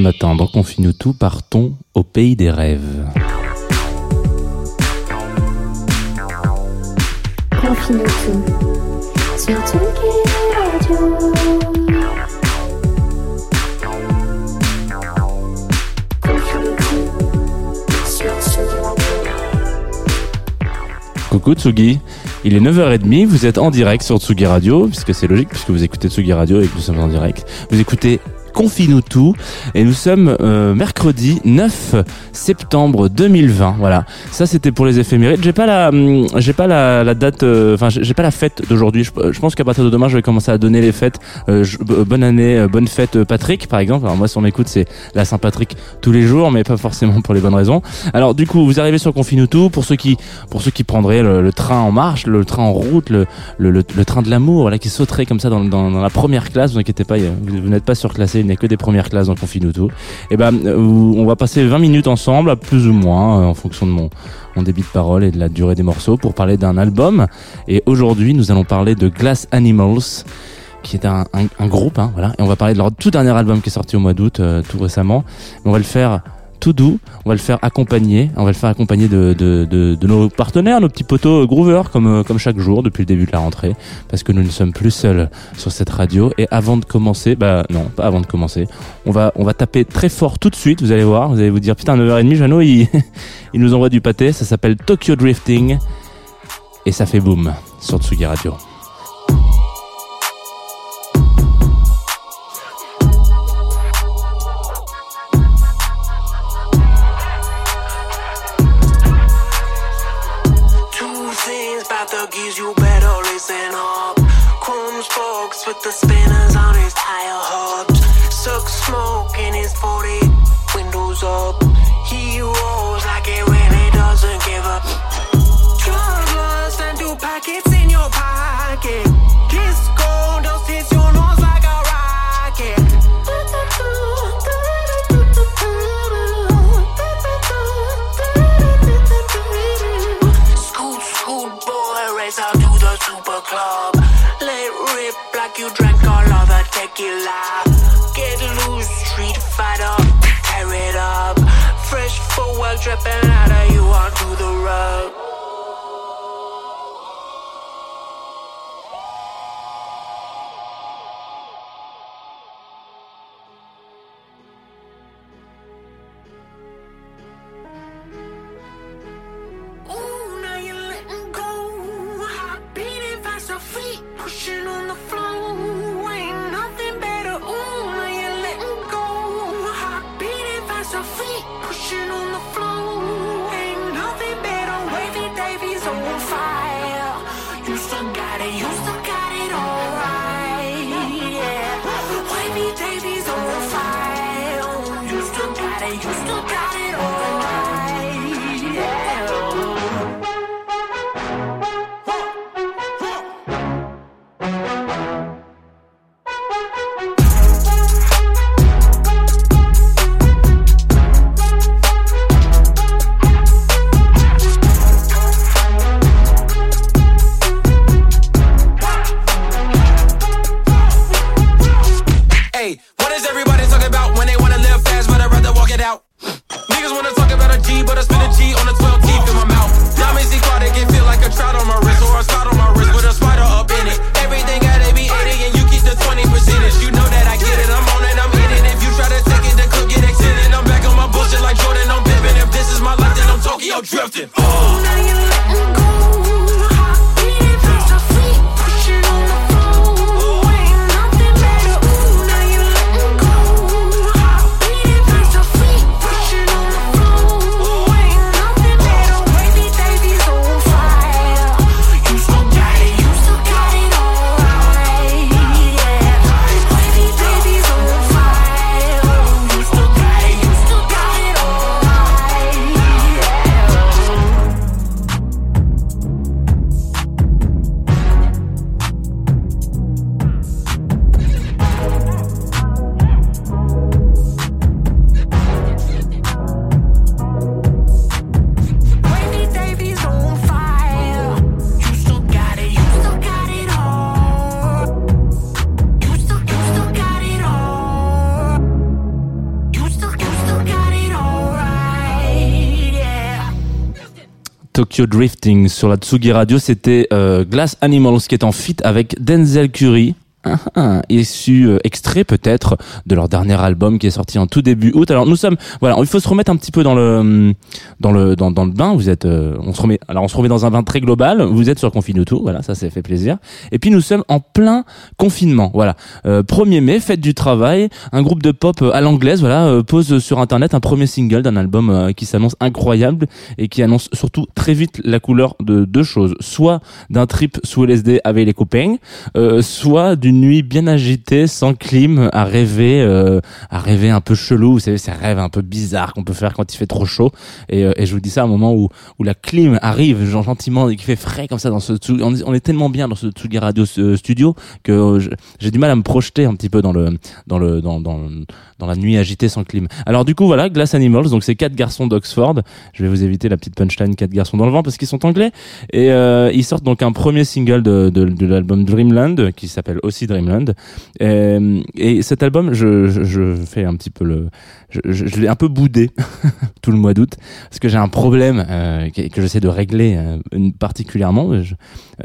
Matin, dans Confine tout, partons au pays des rêves. Confine tout sur Radio. Coucou Tsugi, il est 9h30, vous êtes en direct sur Tsugi Radio, puisque c'est logique, puisque vous écoutez Tsugi Radio et que nous sommes en direct. Vous écoutez Confine tout et nous sommes euh, mercredi 9 septembre 2020. Voilà, ça c'était pour les éphémérides. J'ai pas la, hum, j'ai pas la, date, euh, enfin j'ai pas la fête d'aujourd'hui. Je, pense qu'à partir de demain, je vais commencer à donner les fêtes. Euh, bonne année, bonne fête Patrick par exemple. Alors moi, si on m'écoute, c'est la Saint-Patrick tous les jours, mais pas forcément pour les bonnes raisons. Alors du coup, vous arrivez sur Confine tout pour ceux qui, pour ceux qui prendraient le, train en marche, le train en route, le, le, train de l'amour, voilà, qui sauterait comme ça dans, la première classe. Vous inquiétez pas, vous n'êtes pas surclassé, il a que des premières classes dans Confine tout. Et ben, euh, on va passer 20 minutes ensemble, plus ou moins, euh, en fonction de mon, mon débit de parole et de la durée des morceaux, pour parler d'un album. Et aujourd'hui, nous allons parler de Glass Animals qui est un, un, un groupe, hein, voilà. Et on va parler de leur tout dernier album qui est sorti au mois d'août, euh, tout récemment. Mais on va le faire tout doux, on va le faire accompagner, on va le faire accompagner de, de, de, nos partenaires, nos petits potos groovers, comme, euh, comme chaque jour depuis le début de la rentrée, parce que nous ne sommes plus seuls sur cette radio. Et avant de commencer, bah non, pas avant de commencer, on va, on va taper très fort tout de suite, vous allez voir, vous allez vous dire, putain, 9h30, Jeannot, il, il nous envoie du pâté, ça s'appelle Tokyo Drifting, et ça fait boom sur Tsugi Radio. Folks with the spinners on it. Forward, dripping out of you onto the rug. Still got it all. Drifting sur la Tsugi Radio. C'était euh, Glass Animals qui est en feat avec Denzel Curry. Ah, issu euh, extrait peut-être de leur dernier album qui est sorti en tout début août. Alors nous sommes voilà, il faut se remettre un petit peu dans le dans le dans, dans le bain. Vous êtes euh, on se remet alors on se remet dans un bain très global. Vous êtes sur Confine tout, voilà, ça ça fait plaisir. Et puis nous sommes en plein confinement. Voilà. Euh, 1er mai, fête du travail, un groupe de pop euh, à l'anglaise voilà, euh, pose sur internet un premier single d'un album euh, qui s'annonce incroyable et qui annonce surtout très vite la couleur de deux choses, soit d'un trip sous LSD avec les copains, soit d'une nuit bien agitée, sans clim, à rêver, euh, à rêver un peu chelou. Vous savez, ces rêves un peu bizarres qu'on peut faire quand il fait trop chaud. Et, euh, et je vous dis ça à un moment où, où la clim arrive genre, gentiment et qui fait frais comme ça dans ce. On est, tellement bien dans ce Tsugi Radio euh, studio que euh, j'ai du mal à me projeter un petit peu dans le dans le dans dans, dans la nuit agitée sans clim. Alors du coup voilà, Glass Animals, donc c'est quatre garçons d'Oxford. Je vais vous éviter la petite punchline quatre garçons dans le vent parce qu'ils sont anglais et euh, ils sortent donc un premier single de, de, de l'album Dreamland qui s'appelle aussi Dreamland. Et, et cet album, je, je, fais un petit peu le, je, je, l'ai un peu boudé tout le mois d'août parce que j'ai un problème euh, que, j'essaie de régler euh, particulièrement. Euh,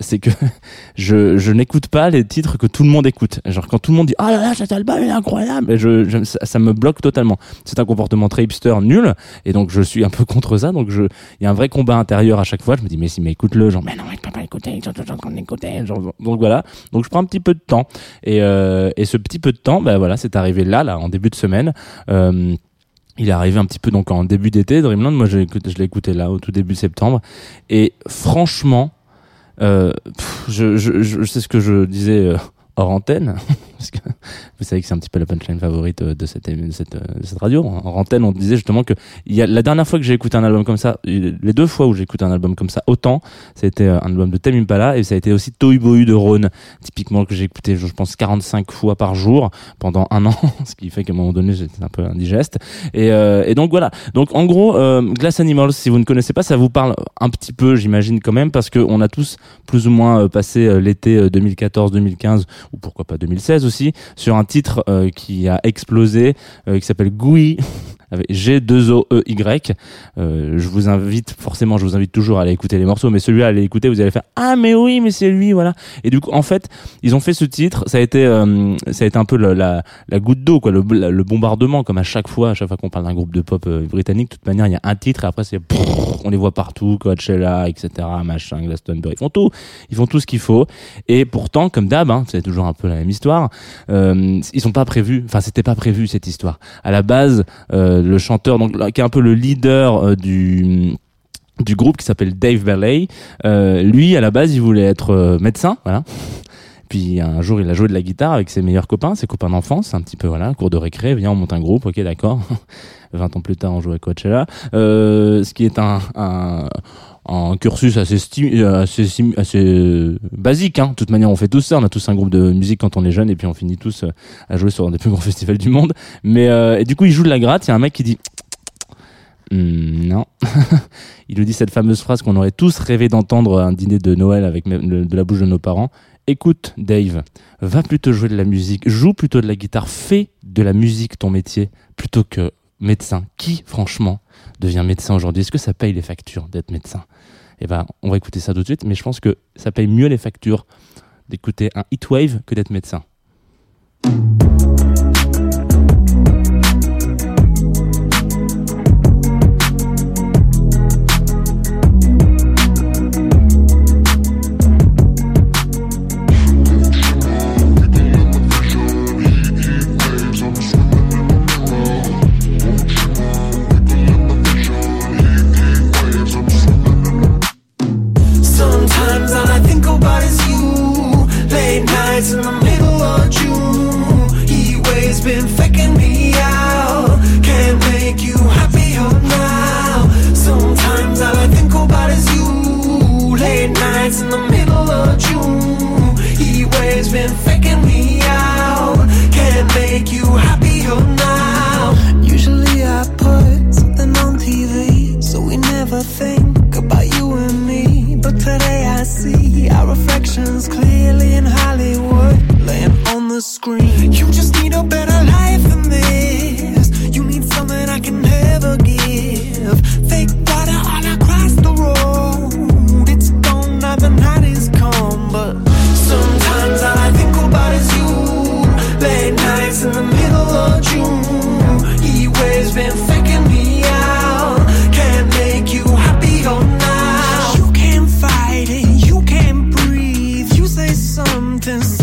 C'est que je, je n'écoute pas les titres que tout le monde écoute. Genre quand tout le monde dit ah là là cet album est incroyable, ça, me bloque totalement. C'est un comportement très hipster nul et donc je suis un peu contre ça. Donc je, il y a un vrai combat intérieur à chaque fois. Je me dis mais si mais écoute-le, genre mais non mais pas donc voilà. Donc je prends un petit peu de temps et, euh, et ce petit peu de temps, ben voilà, c'est arrivé là, là en début de semaine. Euh, il est arrivé un petit peu donc en début d'été, Dreamland. Moi, je, l'ai écouté- là, au tout début septembre. Et franchement, euh, je, je, je, ce que je disais hors antenne. Parce que vous savez que c'est un petit peu la punchline favorite euh, de cette, euh, cette radio. En antenne, on disait justement que y a, la dernière fois que j'ai écouté un album comme ça, euh, les deux fois où j'ai écouté un album comme ça, autant, c'était un album de Tame Impala et ça a été aussi Tohu de Rhône, typiquement que j'ai écouté, je pense, 45 fois par jour pendant un an, ce qui fait qu'à un moment donné, j'étais un peu indigeste. Et, et donc voilà. Donc en gros, Glass Animals, si vous ne connaissez pas, ça vous parle un petit peu, j'imagine quand même, parce qu'on a tous plus ou moins passé l'été euh, 2014-2015 ou pourquoi pas 2016 aussi sur un titre euh, qui a explosé, euh, qui s'appelle Gui avec G2OEY. Euh, je vous invite forcément, je vous invite toujours à aller écouter les morceaux, mais celui-là, allez écouter, vous allez faire ah mais oui, mais c'est lui, voilà. Et du coup, en fait, ils ont fait ce titre, ça a été, euh, ça a été un peu la, la goutte d'eau, quoi, le, bombardement, comme à chaque fois, à chaque fois qu'on parle d'un groupe de pop euh, britannique, de toute manière, il y a un titre et après c'est, on les voit partout, Coachella, etc., machin, Glastonbury, ils font tout, ils font tout ce qu'il faut. Et pourtant, comme d'hab, hein, c'est toujours un peu la même histoire. Euh, ils sont pas prévus, enfin c'était pas prévu cette histoire. À la base, le chanteur, donc qui est un peu le leader euh, du du groupe qui s'appelle Dave Ballet, euh, lui à la base il voulait être euh, médecin, voilà. Puis un jour, il a joué de la guitare avec ses meilleurs copains, ses copains d'enfance, un petit peu voilà, cours de récré, viens on monte un groupe, ok d'accord. 20 ans plus tard, on joue à Coachella, euh, ce qui est un, un un cursus assez, sim- assez basique. Hein. De toute manière, on fait tous ça. On a tous un groupe de musique quand on est jeune et puis on finit tous euh, à jouer sur un des plus grands festivals du monde. Mais euh, et du coup, il joue de la gratte. Il y a un mec qui dit Hmm, non. il lui dit cette fameuse phrase qu'on aurait tous rêvé d'entendre à un dîner de Noël avec de la bouche de nos parents. Écoute, Dave, va plutôt jouer de la musique, joue plutôt de la guitare, fais de la musique ton métier plutôt que médecin. Qui, franchement, devient médecin aujourd'hui? Est-ce que ça paye les factures d'être médecin? Eh ben, on va écouter ça tout de suite, mais je pense que ça paye mieux les factures d'écouter un heatwave que d'être médecin. been faking me sentence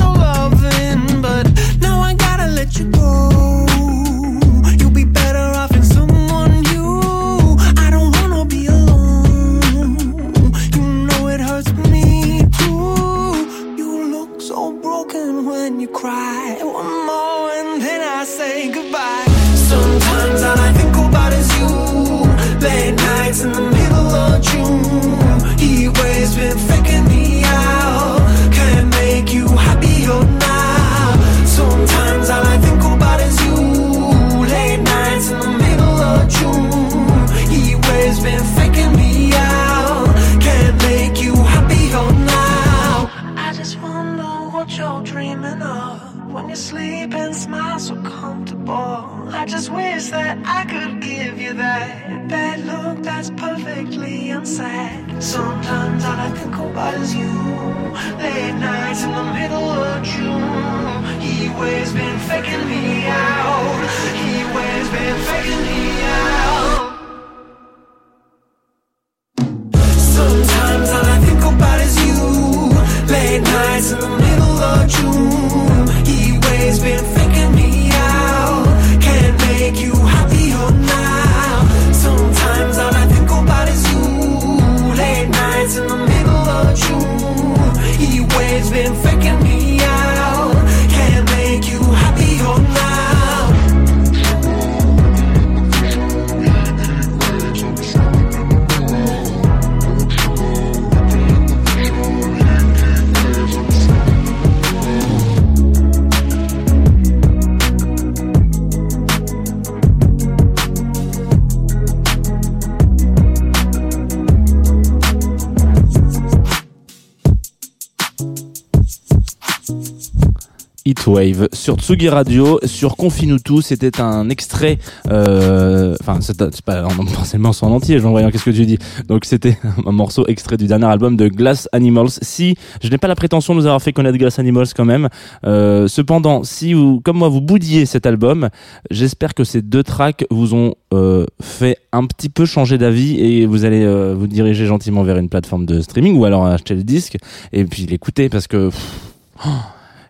As you. Sur Tsugi Radio, sur Confine-nous tout. C'était un extrait, euh, enfin, c'est pas forcément en entier, j'en voyais, qu'est-ce que tu dis? Donc, c'était un morceau extrait du dernier album de Glass Animals. Si, je n'ai pas la prétention de nous avoir fait connaître Glass Animals quand même. Euh, cependant, si vous, comme moi, vous boudiez cet album, j'espère que ces deux tracks vous ont euh, fait un petit peu changer d'avis et vous allez euh, vous diriger gentiment vers une plateforme de streaming ou alors acheter le disque et puis l'écouter parce que pff, oh,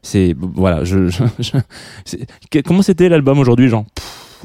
c'est voilà je, je- je- comment c'était l'album aujourd'hui Jean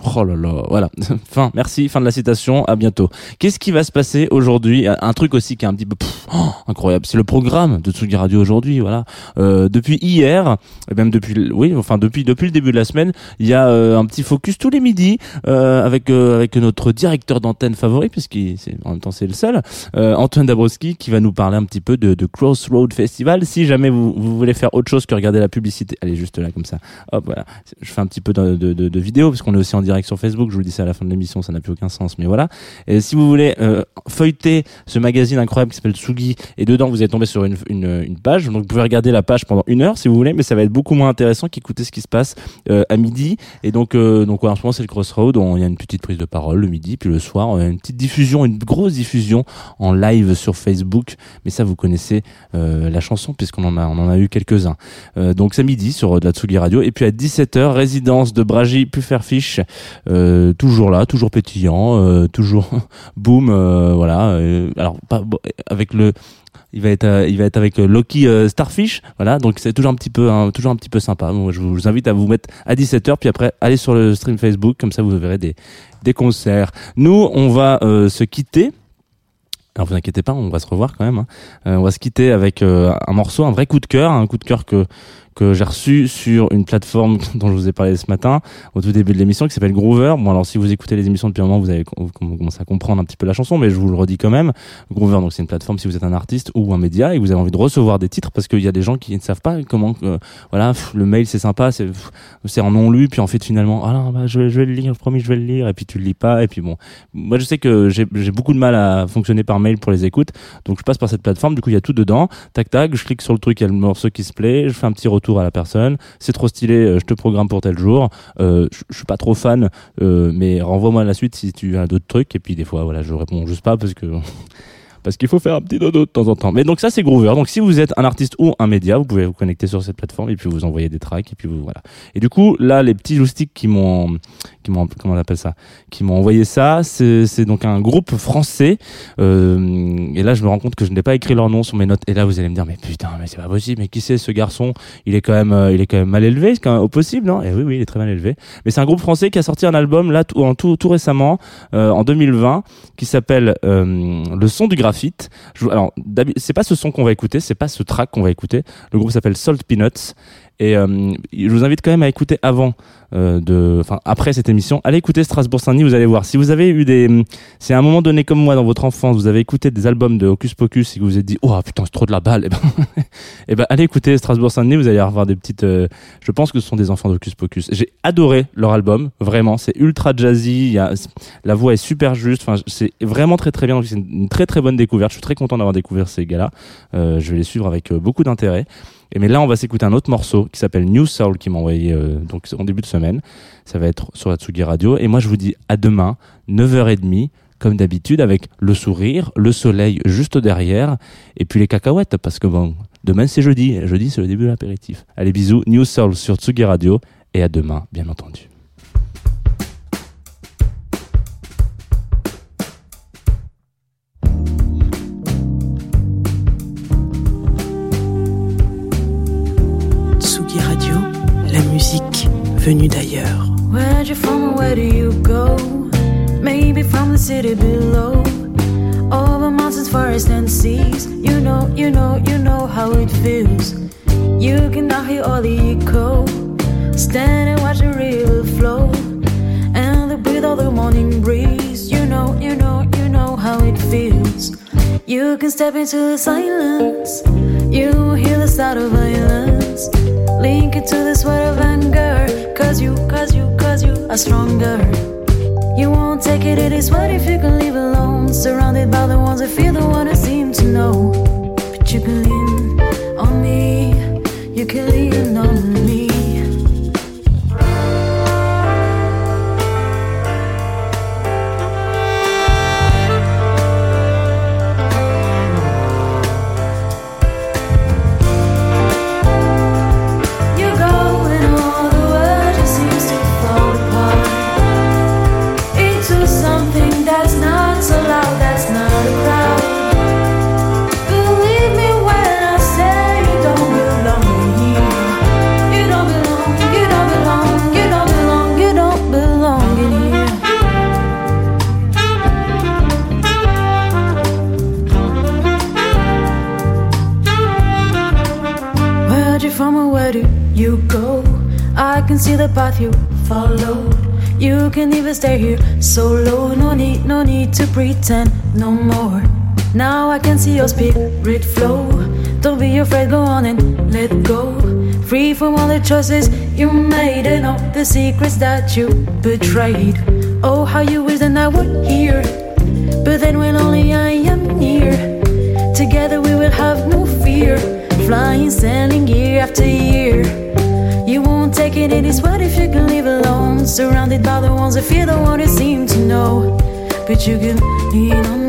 Oh là là, voilà. Fin, merci, fin de la citation, à bientôt. Qu'est-ce qui va se passer aujourd'hui? Un truc aussi qui est un petit peu pff, oh, incroyable, c'est le programme de Tsugi Radio aujourd'hui, voilà. Euh, depuis hier, et même depuis, oui, enfin depuis depuis le début de la semaine, il y a euh, un petit focus tous les midis euh, avec euh, avec notre directeur d'antenne favori, puisqu'il en même temps c'est le seul, euh, Antoine Dabrowski, qui va nous parler un petit peu de, de Crossroad Festival. Si jamais vous, vous voulez faire autre chose que regarder la publicité, allez juste là comme ça. Hop, voilà. Je fais un petit peu de, de, de, de vidéo parce qu'on est aussi en direct sur Facebook. Je vous le dis à la fin de l'émission, ça n'a plus aucun sens, mais voilà. Et si vous voulez euh, feuilleter ce magazine incroyable qui s'appelle Tsugi, et dedans vous allez tomber sur une, page, donc vous pouvez regarder la page pendant une heure si vous voulez, mais ça va être beaucoup moins intéressant qu'écouter ce qui se passe euh, à midi. Et donc, euh, donc en ce moment c'est le Crossroad. Il y a une petite prise de parole le midi, puis le soir on a une petite diffusion, une grosse diffusion en live sur Facebook. Mais ça vous connaissez euh, la chanson puisqu'on en a on en a eu quelques uns. Donc c'est midi sur de la Tsugi Radio et puis à 17h résidence de Bragi Pufferfish euh, toujours là, toujours pétillant, euh, toujours boom euh, voilà. alors pas bon, avec le il va être il va être avec Loki Starfish voilà donc c'est toujours un petit peu hein, toujours un petit peu sympa Moi, je vous invite à vous mettre à 17h puis après allez sur le stream Facebook comme ça vous verrez des des concerts nous on va se quitter alors vous inquiétez pas, on va se revoir quand même. hein. On va se quitter avec un morceau, un vrai coup de cœur, un coup de cœur que que j'ai reçu sur une plateforme dont je vous ai parlé ce matin au tout début de l'émission qui s'appelle Groover. Bon alors si vous écoutez les émissions depuis un moment, vous avez com- com- commencé à comprendre un petit peu la chanson, mais je vous le redis quand même. Groover donc c'est une plateforme si vous êtes un artiste ou un média et que vous avez envie de recevoir des titres parce qu'il y a des gens qui ne savent pas comment euh, voilà le mail c'est sympa, c'est c'est en non lu puis en fait finalement ah non, bah, je, vais, je vais le lire, promis je vais le lire et puis tu le lis pas et puis bon moi je sais que j'ai beaucoup de mal à fonctionner par mail pour les écoutes donc je passe par cette plateforme du coup il y a tout dedans tac tac je clique sur le truc il y a le morceau qui se plaît je fais un petit retour à la personne. C'est trop stylé euh, je te programme pour tel jour. Euh, je, je suis pas trop fan euh, mais renvoie-moi la suite si tu as d'autres trucs. Et puis des fois voilà je réponds juste pas parce que parce qu'il faut faire un petit dodo de temps en temps. Mais donc ça c'est Groover. Donc si vous êtes un artiste ou un média, vous pouvez vous connecter sur cette plateforme et puis vous envoyer des tracks et puis vous voilà. Et du coup là les petits loustiques qui m'ont qui m'ont comment on appelle ça, qui m'ont envoyé ça, c'est donc un groupe français. Euh, et là je me rends compte que je n'ai pas écrit leur nom sur mes notes. Et là vous allez me dire mais putain mais c'est pas possible. Mais qui c'est ce garçon? Il est quand même euh, il est quand même mal élevé, quand même au possible non Et oui oui il est très mal élevé. Mais c'est un groupe français qui a sorti un album là tout tout, tout récemment euh, en 2020 qui s'appelle euh, Le son du c'est pas ce son qu'on va écouter, c'est pas ce track qu'on va écouter. Le groupe s'appelle Salt Peanuts. Et euh, je vous invite quand même à écouter avant euh, de, enfin après cette émission, allez écouter Strasbourg Saint-Denis, vous allez voir. Si vous avez eu des, c'est à un moment donné comme moi dans votre enfance, vous avez écouté des albums de Hocus Pocus et que vous vous êtes dit, oh putain c'est trop de la balle, et ben, et ben allez écouter Strasbourg Saint-Denis, vous allez avoir des petites, euh, je pense que ce sont des enfants d'Hocus Pocus. J'ai adoré leur album, vraiment, c'est ultra jazzy, y a, la voix est super juste, enfin c'est vraiment très très bien, c'est une, très très bonne découverte. Je suis très content d'avoir découvert ces gars-là. Euh, je vais les suivre avec beaucoup d'intérêt. Et mais là, on va s'écouter un autre morceau qui s'appelle New Soul qui m'a envoyé euh, donc en début de semaine. Ça va être sur la Tsugi Radio. Et moi, je vous dis à demain, 9h30, comme d'habitude, avec le sourire, le soleil juste derrière, et puis les cacahuètes, parce que bon, demain c'est jeudi. Jeudi, c'est le début de l'apéritif. Allez, bisous, New Soul sur Tsugi Radio, et à demain, bien entendu. D'ailleurs. Where'd you from where do you go? Maybe from the city below. Over mountains, forests, and seas. You know, you know, you know how it feels. You can now hear all the echo. Stand and watch the river flow. And the breathe of the morning breeze. You know, you know, you know how it feels. You can step into the silence. You hear the sound of violence. Link it to the sweat of anger. Cause you, cause you, cause you are stronger. You won't take it, it is what if you can leave alone. Surrounded by the ones that feel the one that seem to know. But you can lean I can see the path you followed. You can even stay here solo. No need, no need to pretend no more. Now I can see your spirit flow. Don't be afraid, go on and let go. Free from all the choices you made and all the secrets that you betrayed. Oh, how you wish that I were here. But then when only I am near, together we will have no fear. Flying, sailing year after year. You take it, is what if you can live alone. Surrounded by the ones that fear the one you seem to know. But you can lean on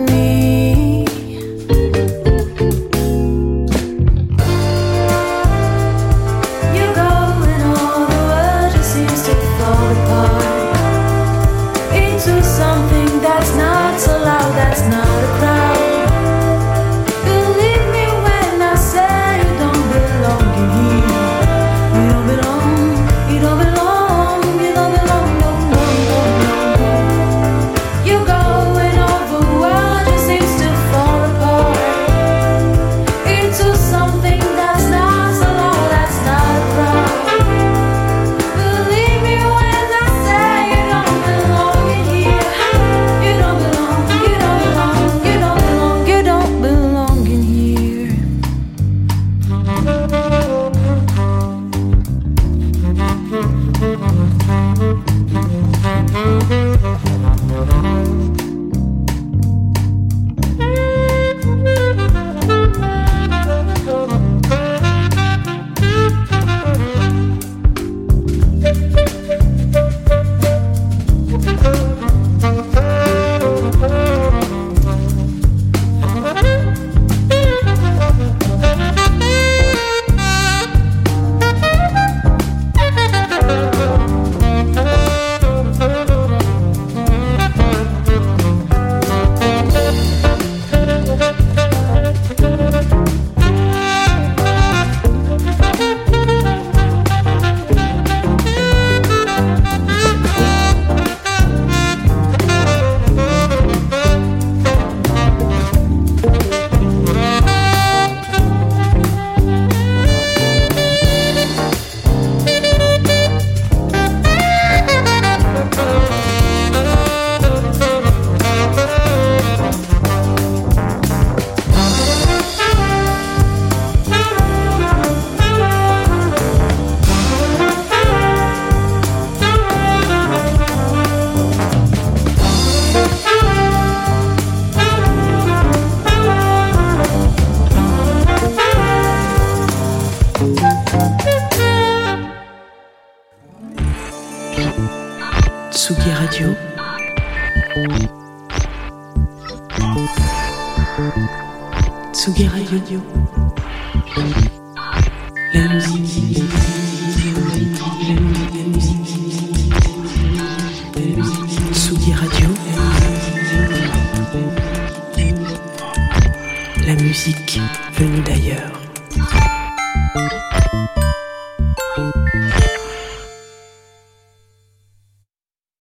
Tsugi Radio. La